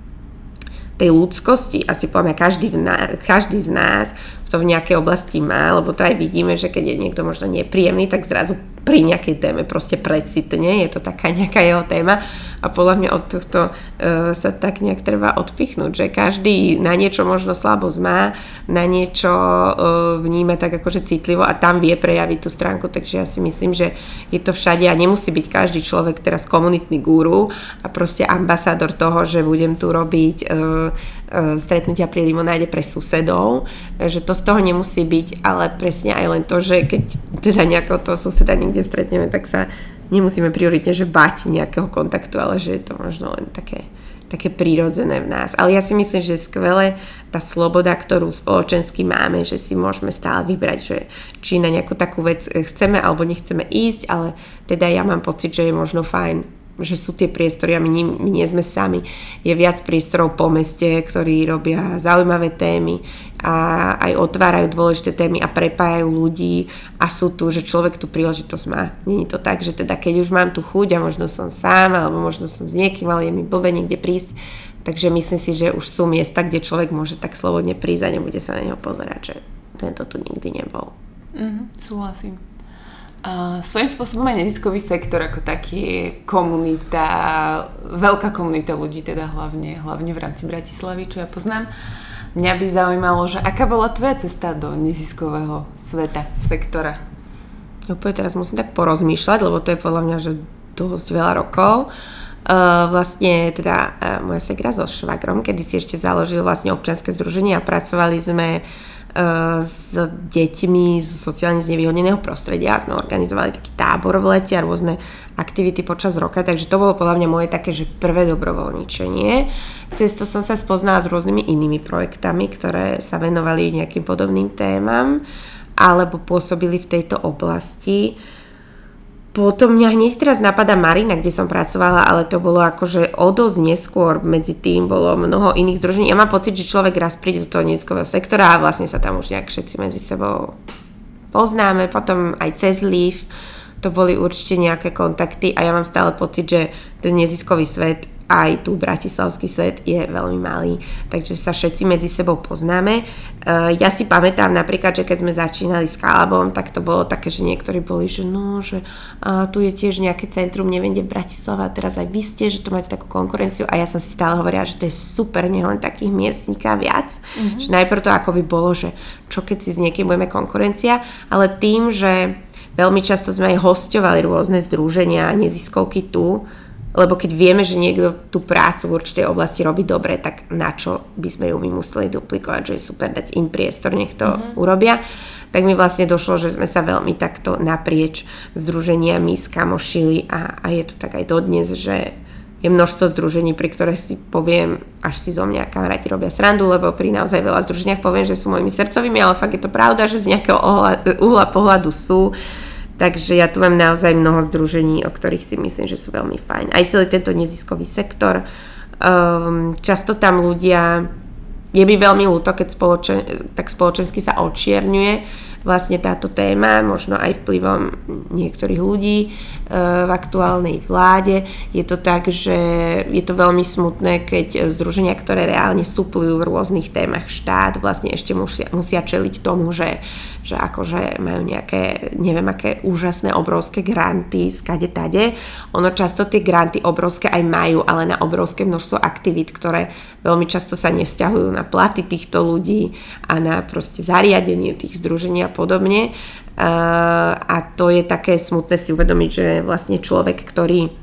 tej ľudskosti, asi poviem, každý, nás, každý z nás v tom v nejakej oblasti má, lebo to aj vidíme, že keď je niekto možno nepríjemný, tak zrazu pri nejakej téme proste precitne, je to taká nejaká jeho téma. A podľa mňa od tohto uh, sa tak nejak treba odpichnúť, že každý na niečo možno slabosť má, na niečo uh, vníma tak akože citlivo a tam vie prejaviť tú stránku, takže ja si myslím, že je to všade a nemusí byť každý človek teraz komunitný guru a proste ambasádor toho, že budem tu robiť uh, stretnutia pri limonáde pre susedov, že to z toho nemusí byť, ale presne aj len to, že keď teda nejakého toho suseda niekde stretneme, tak sa nemusíme prioritne, že bať nejakého kontaktu, ale že je to možno len také, také prírodzené v nás. Ale ja si myslím, že je skvelé tá sloboda, ktorú spoločensky máme, že si môžeme stále vybrať, že či na nejakú takú vec chceme alebo nechceme ísť, ale teda ja mám pocit, že je možno fajn že sú tie priestory a my, my nie sme sami. Je viac priestorov po meste, ktorí robia zaujímavé témy a aj otvárajú dôležité témy a prepájajú ľudí a sú tu, že človek tú príležitosť má. Není to tak, že teda keď už mám tu chuť a možno som sám alebo možno som s niekým, ale je mi blbe niekde prísť, takže myslím si, že už sú miesta, kde človek môže tak slobodne prísť a nebude sa na neho pozerať, že tento tu nikdy nebol. Mm, súhlasím. Svojím spôsobom aj neziskový sektor ako taký komunita, veľká komunita ľudí teda hlavne, hlavne v rámci Bratislavy, čo ja poznám. Mňa by zaujímalo, že aká bola tvoja cesta do neziskového sveta, sektora? Úplne teraz musím tak porozmýšľať, lebo to je podľa mňa že dosť veľa rokov. Uh, vlastne teda uh, moja segra so švagrom, kedy si ešte založil vlastne občianske združenie a pracovali sme s deťmi z sociálne znevýhodneného prostredia. Sme organizovali taký tábor v lete a rôzne aktivity počas roka, takže to bolo podľa mňa moje také, že prvé dobrovoľničenie. Cez to som sa spoznala s rôznymi inými projektami, ktoré sa venovali nejakým podobným témam alebo pôsobili v tejto oblasti. Potom mňa hneď teraz napadá Marina, kde som pracovala, ale to bolo akože o dosť neskôr, medzi tým bolo mnoho iných združení. Ja mám pocit, že človek raz príde do toho neziskového sektora a vlastne sa tam už nejak všetci medzi sebou poznáme, potom aj cez Leaf to boli určite nejaké kontakty a ja mám stále pocit, že ten neziskový svet aj tu bratislavský svet je veľmi malý, takže sa všetci medzi sebou poznáme. Uh, ja si pamätám napríklad, že keď sme začínali s Kalabom, tak to bolo také, že niektorí boli, že no, že tu je tiež nejaké centrum, neviem, kde v Bratislava, teraz aj vy ste, že tu máte takú konkurenciu a ja som si stále hovorila, že to je super, nielen takých miestníka viac, mm-hmm. že najprv to ako by bolo, že čo keď si s niekým budeme konkurencia, ale tým, že veľmi často sme aj hostovali rôzne združenia a neziskovky tu, lebo keď vieme, že niekto tú prácu v určitej oblasti robí dobre, tak na čo by sme ju my museli duplikovať, že je super dať im priestor, nech to mm-hmm. urobia. Tak mi vlastne došlo, že sme sa veľmi takto naprieč združeniami skamošili a, a je to tak aj dodnes, že je množstvo združení, pri ktoré si poviem, až si zo mňa kamaráti robia srandu, lebo pri naozaj veľa združeniach poviem, že sú mojimi srdcovými, ale fakt je to pravda, že z nejakého uhla pohľadu sú. Uh, Takže ja tu mám naozaj mnoho združení, o ktorých si myslím, že sú veľmi fajn. Aj celý tento neziskový sektor. Um, často tam ľudia, je mi veľmi ľúto, keď spoločen, tak spoločensky sa očierňuje vlastne táto téma, možno aj vplyvom niektorých ľudí e, v aktuálnej vláde. Je to tak, že je to veľmi smutné, keď združenia, ktoré reálne suplujú v rôznych témach štát, vlastne ešte musia, musia čeliť tomu, že že akože majú nejaké, neviem aké úžasné obrovské granty, skade tade. Ono často tie granty obrovské aj majú, ale na obrovské množstvo aktivít, ktoré veľmi často sa nevzťahujú na platy týchto ľudí a na proste zariadenie tých združení a podobne. A to je také smutné si uvedomiť, že vlastne človek, ktorý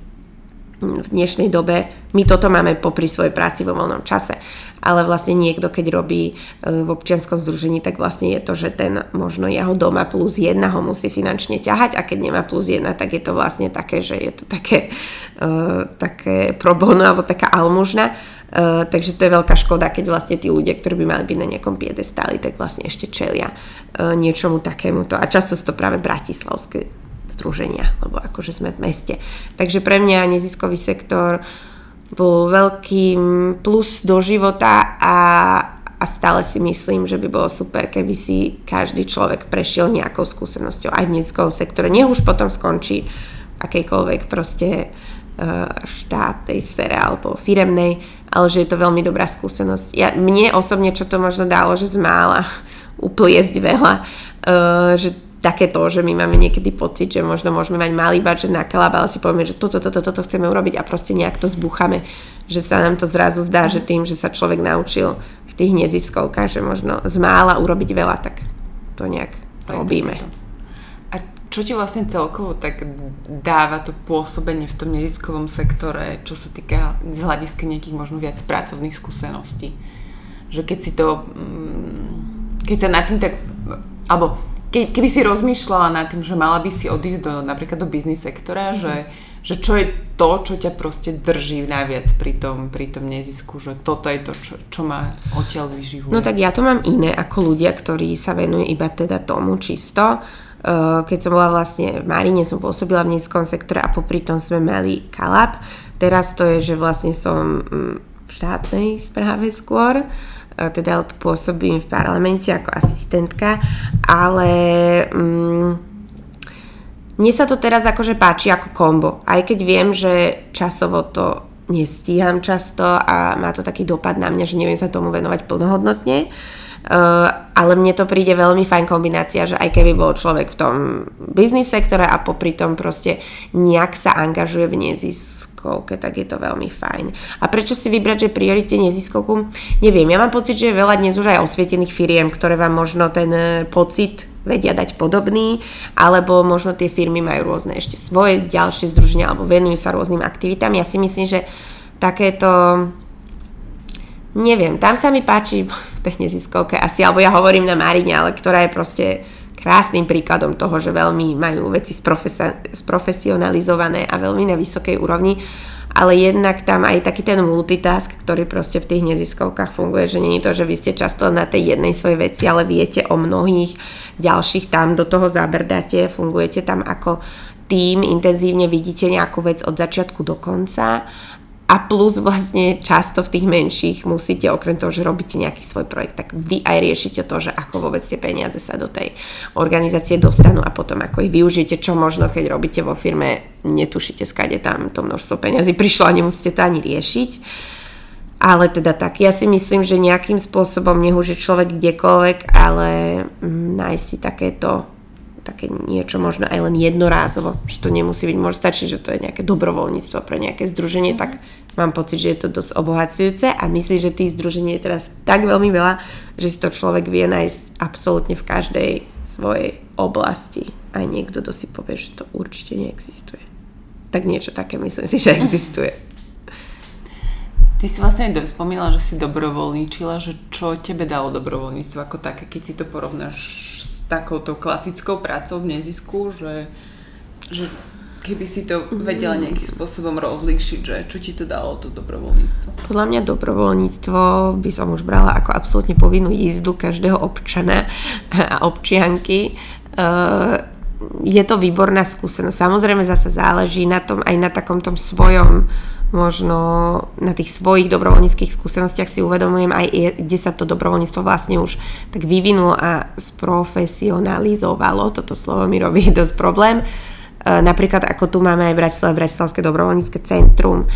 v dnešnej dobe my toto máme popri svojej práci vo voľnom čase. Ale vlastne niekto, keď robí e, v občianskom združení, tak vlastne je to, že ten možno jeho doma plus jedna ho musí finančne ťahať a keď nemá plus jedna, tak je to vlastne také, že je to také, uh, také pro bono alebo taká almužna. Uh, takže to je veľká škoda, keď vlastne tí ľudia, ktorí by mali byť na nejakom piedestáli, tak vlastne ešte čelia uh, niečomu takémuto. A často sú to práve bratislavské združenia, lebo akože sme v meste. Takže pre mňa neziskový sektor bol veľký plus do života a, a stále si myslím, že by bolo super, keby si každý človek prešiel nejakou skúsenosťou aj v neziskovom sektore. Nech už potom skončí akejkoľvek proste e, štátnej sfére alebo firemnej, ale že je to veľmi dobrá skúsenosť. Ja, mne osobne, čo to možno dalo, že zmála upliesť veľa, uh, že také to, že my máme niekedy pocit, že možno môžeme mať malý budget na kalab, ale si povieme, že toto, toto, toto chceme urobiť a proste nejak to zbúchame, že sa nám to zrazu zdá, že tým, že sa človek naučil v tých neziskovkách, že možno z mála urobiť veľa, tak to nejak to robíme. A čo ti vlastne celkovo tak dáva to pôsobenie v tom neziskovom sektore, čo sa týka z hľadiska nejakých možno viac pracovných skúseností? Že keď si to, mm, keď sa nad tým tak, alebo ke, keby si rozmýšľala nad tým, že mala by si odísť do, napríklad do biznis sektora, mm-hmm. že, že čo je to, čo ťa proste drží najviac pri tom, pri tom nezisku, že toto je to, čo, čo ma odtiaľ vyživuje. No tak ja to mám iné ako ľudia, ktorí sa venujú iba teda tomu čisto. Uh, keď som bola vlastne v Marine, som pôsobila v nízkom sektore a popri tom sme mali kalab. Teraz to je, že vlastne som mm, v štátnej správe skôr teda pôsobím v parlamente ako asistentka, ale mm, mne sa to teraz akože páči ako kombo, aj keď viem, že časovo to nestíham často a má to taký dopad na mňa, že neviem sa tomu venovať plnohodnotne. Uh, ale mne to príde veľmi fajn kombinácia, že aj keby bol človek v tom biznis sektore a popri tom proste nejak sa angažuje v neziskovke, tak je to veľmi fajn. A prečo si vybrať, že priorite neziskovku? Neviem, ja mám pocit, že je veľa dnes už aj osvietených firiem, ktoré vám možno ten e, pocit vedia dať podobný, alebo možno tie firmy majú rôzne ešte svoje ďalšie združenia alebo venujú sa rôznym aktivitám. Ja si myslím, že takéto neviem, tam sa mi páči v tej neziskovke asi, alebo ja hovorím na Marine, ale ktorá je proste krásnym príkladom toho, že veľmi majú veci sprofesionalizované a veľmi na vysokej úrovni, ale jednak tam aj taký ten multitask, ktorý proste v tých neziskovkách funguje, že nie je to, že vy ste často na tej jednej svojej veci, ale viete o mnohých ďalších tam do toho zabrdáte, fungujete tam ako tým intenzívne vidíte nejakú vec od začiatku do konca a plus vlastne často v tých menších musíte okrem toho, že robíte nejaký svoj projekt, tak vy aj riešite to, že ako vôbec tie peniaze sa do tej organizácie dostanú a potom ako ich využijete, čo možno keď robíte vo firme, netušíte skade tam to množstvo peniazy prišlo a nemusíte to ani riešiť. Ale teda tak, ja si myslím, že nejakým spôsobom, nech človek kdekoľvek, ale mm, nájsť si takéto také niečo možno aj len jednorázovo, že to nemusí byť, môže stačiť, že to je nejaké dobrovoľníctvo pre nejaké združenie, tak mám pocit, že je to dosť obohacujúce a myslím, že tých združení je teraz tak veľmi veľa, že si to človek vie nájsť absolútne v každej svojej oblasti. Aj niekto, kto si povie, že to určite neexistuje. Tak niečo také myslím si, že existuje. Ty si vlastne spomínala, že si dobrovoľníčila, že čo tebe dalo dobrovoľníctvo ako také, keď si to porovnáš takouto klasickou prácou v nezisku, že, že keby si to vedela mhm. nejakým spôsobom rozlíšiť, že čo ti to dalo to dobrovoľníctvo? Podľa mňa dobrovoľníctvo by som už brala ako absolútne povinnú jízdu každého občana a občianky. Uh, je to výborná skúsenosť. Samozrejme zase záleží na tom aj na takom tom svojom možno na tých svojich dobrovoľníckých skúsenostiach si uvedomujem aj, kde sa to dobrovoľníctvo vlastne už tak vyvinulo a sprofesionalizovalo. Toto slovo mi robí dosť problém. E, napríklad ako tu máme aj Bratislave Bratislavské dobrovoľnícke centrum, e,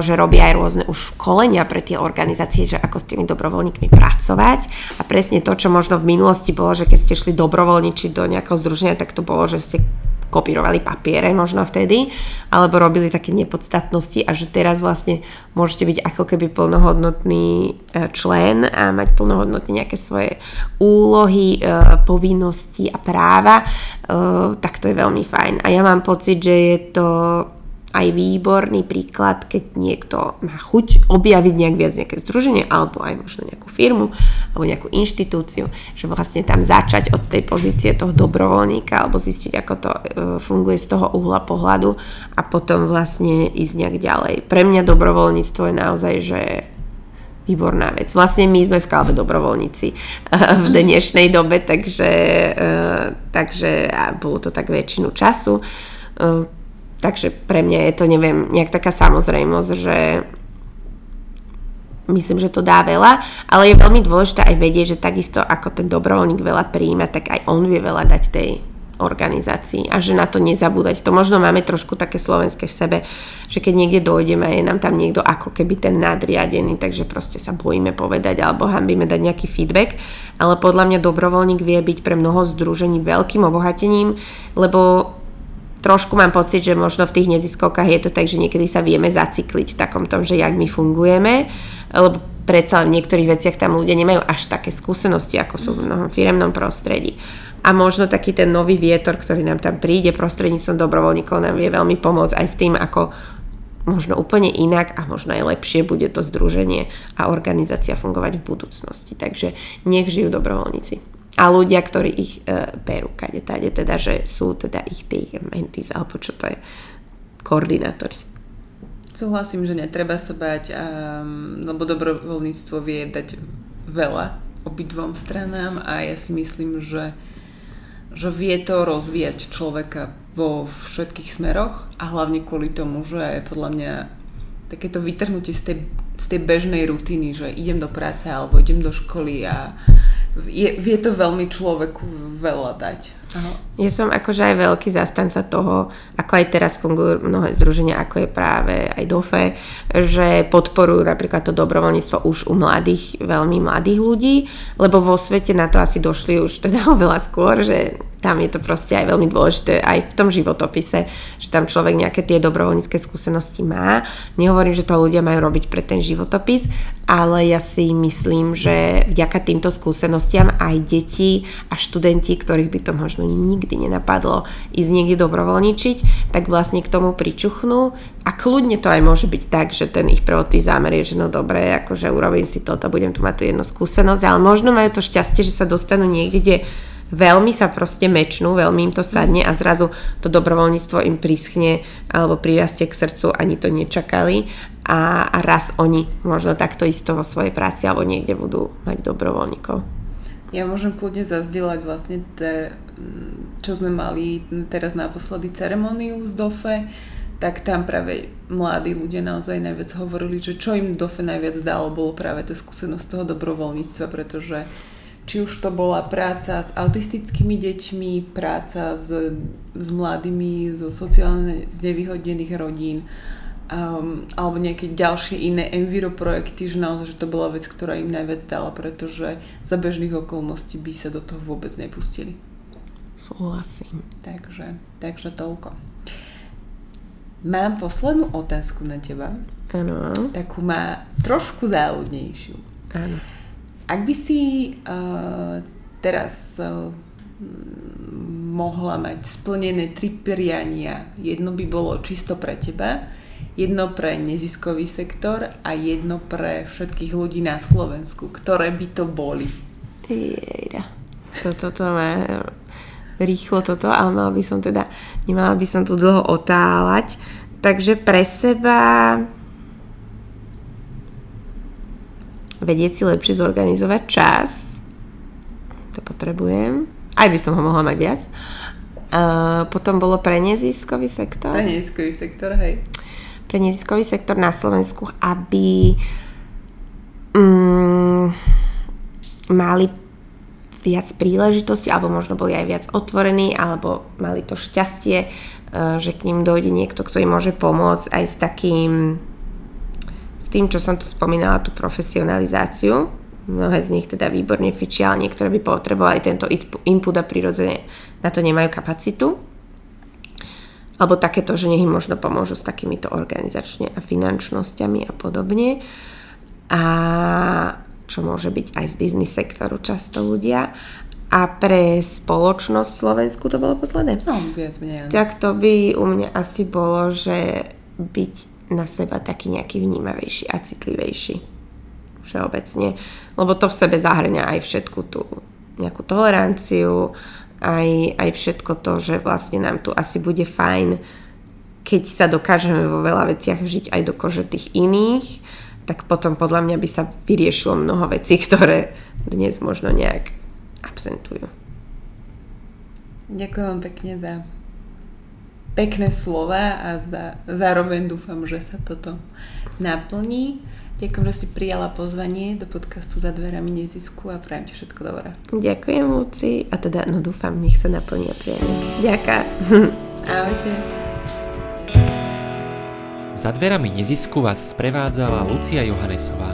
že robia aj rôzne už školenia pre tie organizácie, že ako s tými dobrovoľníkmi pracovať a presne to, čo možno v minulosti bolo, že keď ste šli dobrovoľničiť do nejakého združenia, tak to bolo, že ste kopírovali papiere možno vtedy, alebo robili také nepodstatnosti a že teraz vlastne môžete byť ako keby plnohodnotný e, člen a mať plnohodnotne nejaké svoje úlohy, e, povinnosti a práva, e, tak to je veľmi fajn. A ja mám pocit, že je to aj výborný príklad, keď niekto má chuť objaviť nejak viac nejaké združenie alebo aj možno nejakú firmu alebo nejakú inštitúciu, že vlastne tam začať od tej pozície toho dobrovoľníka alebo zistiť, ako to e, funguje z toho uhla pohľadu a potom vlastne ísť nejak ďalej. Pre mňa dobrovoľníctvo je naozaj, že výborná vec. Vlastne my sme v Kalve dobrovoľníci v dnešnej dobe, takže, e, takže bolo to tak väčšinu času e, Takže pre mňa je to, neviem, nejak taká samozrejmosť, že myslím, že to dá veľa, ale je veľmi dôležité aj vedieť, že takisto ako ten dobrovoľník veľa príjima, tak aj on vie veľa dať tej organizácii a že na to nezabúdať. To možno máme trošku také slovenské v sebe, že keď niekde dojdeme a je nám tam niekto ako keby ten nadriadený, takže proste sa bojíme povedať alebo hambíme dať nejaký feedback, ale podľa mňa dobrovoľník vie byť pre mnoho združení veľkým obohatením, lebo trošku mám pocit, že možno v tých neziskovkách je to tak, že niekedy sa vieme zacikliť v takom tom, že jak my fungujeme, lebo predsa v niektorých veciach tam ľudia nemajú až také skúsenosti, ako sú v mnohom firemnom prostredí. A možno taký ten nový vietor, ktorý nám tam príde prostredníctvom dobrovoľníkov, nám vie veľmi pomôcť aj s tým, ako možno úplne inak a možno aj lepšie bude to združenie a organizácia fungovať v budúcnosti. Takže nech žijú dobrovoľníci a ľudia, ktorí ich e, berú kade tade, teda, že sú teda ich tí mentis, alebo čo to je, koordinátori. Súhlasím, že netreba sa bať, um, lebo dobrovoľníctvo vie dať veľa obidvom stranám a ja si myslím, že, že vie to rozvíjať človeka vo všetkých smeroch a hlavne kvôli tomu, že podľa mňa takéto vytrhnutie z tej, z tej bežnej rutiny, že idem do práce alebo idem do školy a je, vie to veľmi človeku veľa dať. Aha. Ja som akože aj veľký zastanca toho, ako aj teraz fungujú mnohé združenia, ako je práve aj DOFE, že podporujú napríklad to dobrovoľníctvo už u mladých, veľmi mladých ľudí, lebo vo svete na to asi došli už teda oveľa skôr, že tam je to proste aj veľmi dôležité aj v tom životopise, že tam človek nejaké tie dobrovoľnícke skúsenosti má. Nehovorím, že to ľudia majú robiť pre ten životopis, ale ja si myslím, že vďaka týmto skúsenostiam aj deti a študenti, ktorých by to možno nikdy nenapadlo ísť niekde dobrovoľničiť, tak vlastne k tomu pričuchnú a kľudne to aj môže byť tak, že ten ich prvotný zámer je, že no dobre, akože urobím si toto, budem tu mať tu jednu skúsenosť, ale možno majú to šťastie, že sa dostanú niekde, veľmi sa proste mečnú, veľmi im to sadne a zrazu to dobrovoľníctvo im prischne alebo prirastie k srdcu, ani to nečakali a, a raz oni možno takto isto vo svojej práci alebo niekde budú mať dobrovoľníkov. Ja môžem kľudne zazdieľať vlastne te, čo sme mali teraz naposledy ceremoniu z DOFE, tak tam práve mladí ľudia naozaj najviac hovorili, že čo im DOFE najviac dalo, bolo práve to skúsenosť toho dobrovoľníctva, pretože či už to bola práca s autistickými deťmi, práca s, s mladými zo sociálne znevýhodnených rodín, um, alebo nejaké ďalšie iné enviro projekty, že naozaj, že to bola vec, ktorá im najviac dala, pretože za bežných okolností by sa do toho vôbec nepustili. Súhlasím. Takže, takže toľko. Mám poslednú otázku na teba. Áno. Takú má trošku záľudnejšiu. Áno. Ak by si uh, teraz uh, mohla mať splnené tri priania, jedno by bolo čisto pre teba, jedno pre neziskový sektor a jedno pre všetkých ľudí na Slovensku. Ktoré by to boli? Jejda. Toto to má rýchlo toto, ale mala by som teda, nemala by som tu dlho otáľať. Takže pre seba vedieť si lepšie zorganizovať čas. To potrebujem. Aj by som ho mohla mať viac. Uh, potom bolo pre neziskový sektor. Pre neziskový sektor, hej pre neziskový sektor na Slovensku, aby um, mali viac príležitosti, alebo možno boli aj viac otvorení, alebo mali to šťastie, uh, že k ním dojde niekto, kto im môže pomôcť aj s takým s tým, čo som tu spomínala, tú profesionalizáciu. Mnohé z nich teda výborne fičia, ale niektoré by potrebovali tento input a prirodzene na to nemajú kapacitu alebo takéto, že nech im možno pomôžu s takýmito organizačne a finančnosťami a podobne. A čo môže byť aj z biznis sektoru často ľudia. A pre spoločnosť Slovensku to bolo posledné? No, viac menej. Tak to by u mňa asi bolo, že byť na seba taký nejaký vnímavejší a citlivejší. Všeobecne. Lebo to v sebe zahrňa aj všetku tú nejakú toleranciu, aj, aj všetko to, že vlastne nám tu asi bude fajn, keď sa dokážeme vo veľa veciach žiť aj do kože tých iných, tak potom podľa mňa by sa vyriešilo mnoho vecí, ktoré dnes možno nejak absentujú. Ďakujem vám pekne za pekné slova a za, zároveň dúfam, že sa toto naplní. Ďakujem, že si prijala pozvanie do podcastu Za dverami nezisku a prajem ti všetko dobré. Ďakujem, Luci. A teda, no dúfam, nech sa naplní a prianie. Ďaká. Ahojte. Za dverami nezisku vás sprevádzala Lucia Johannesová.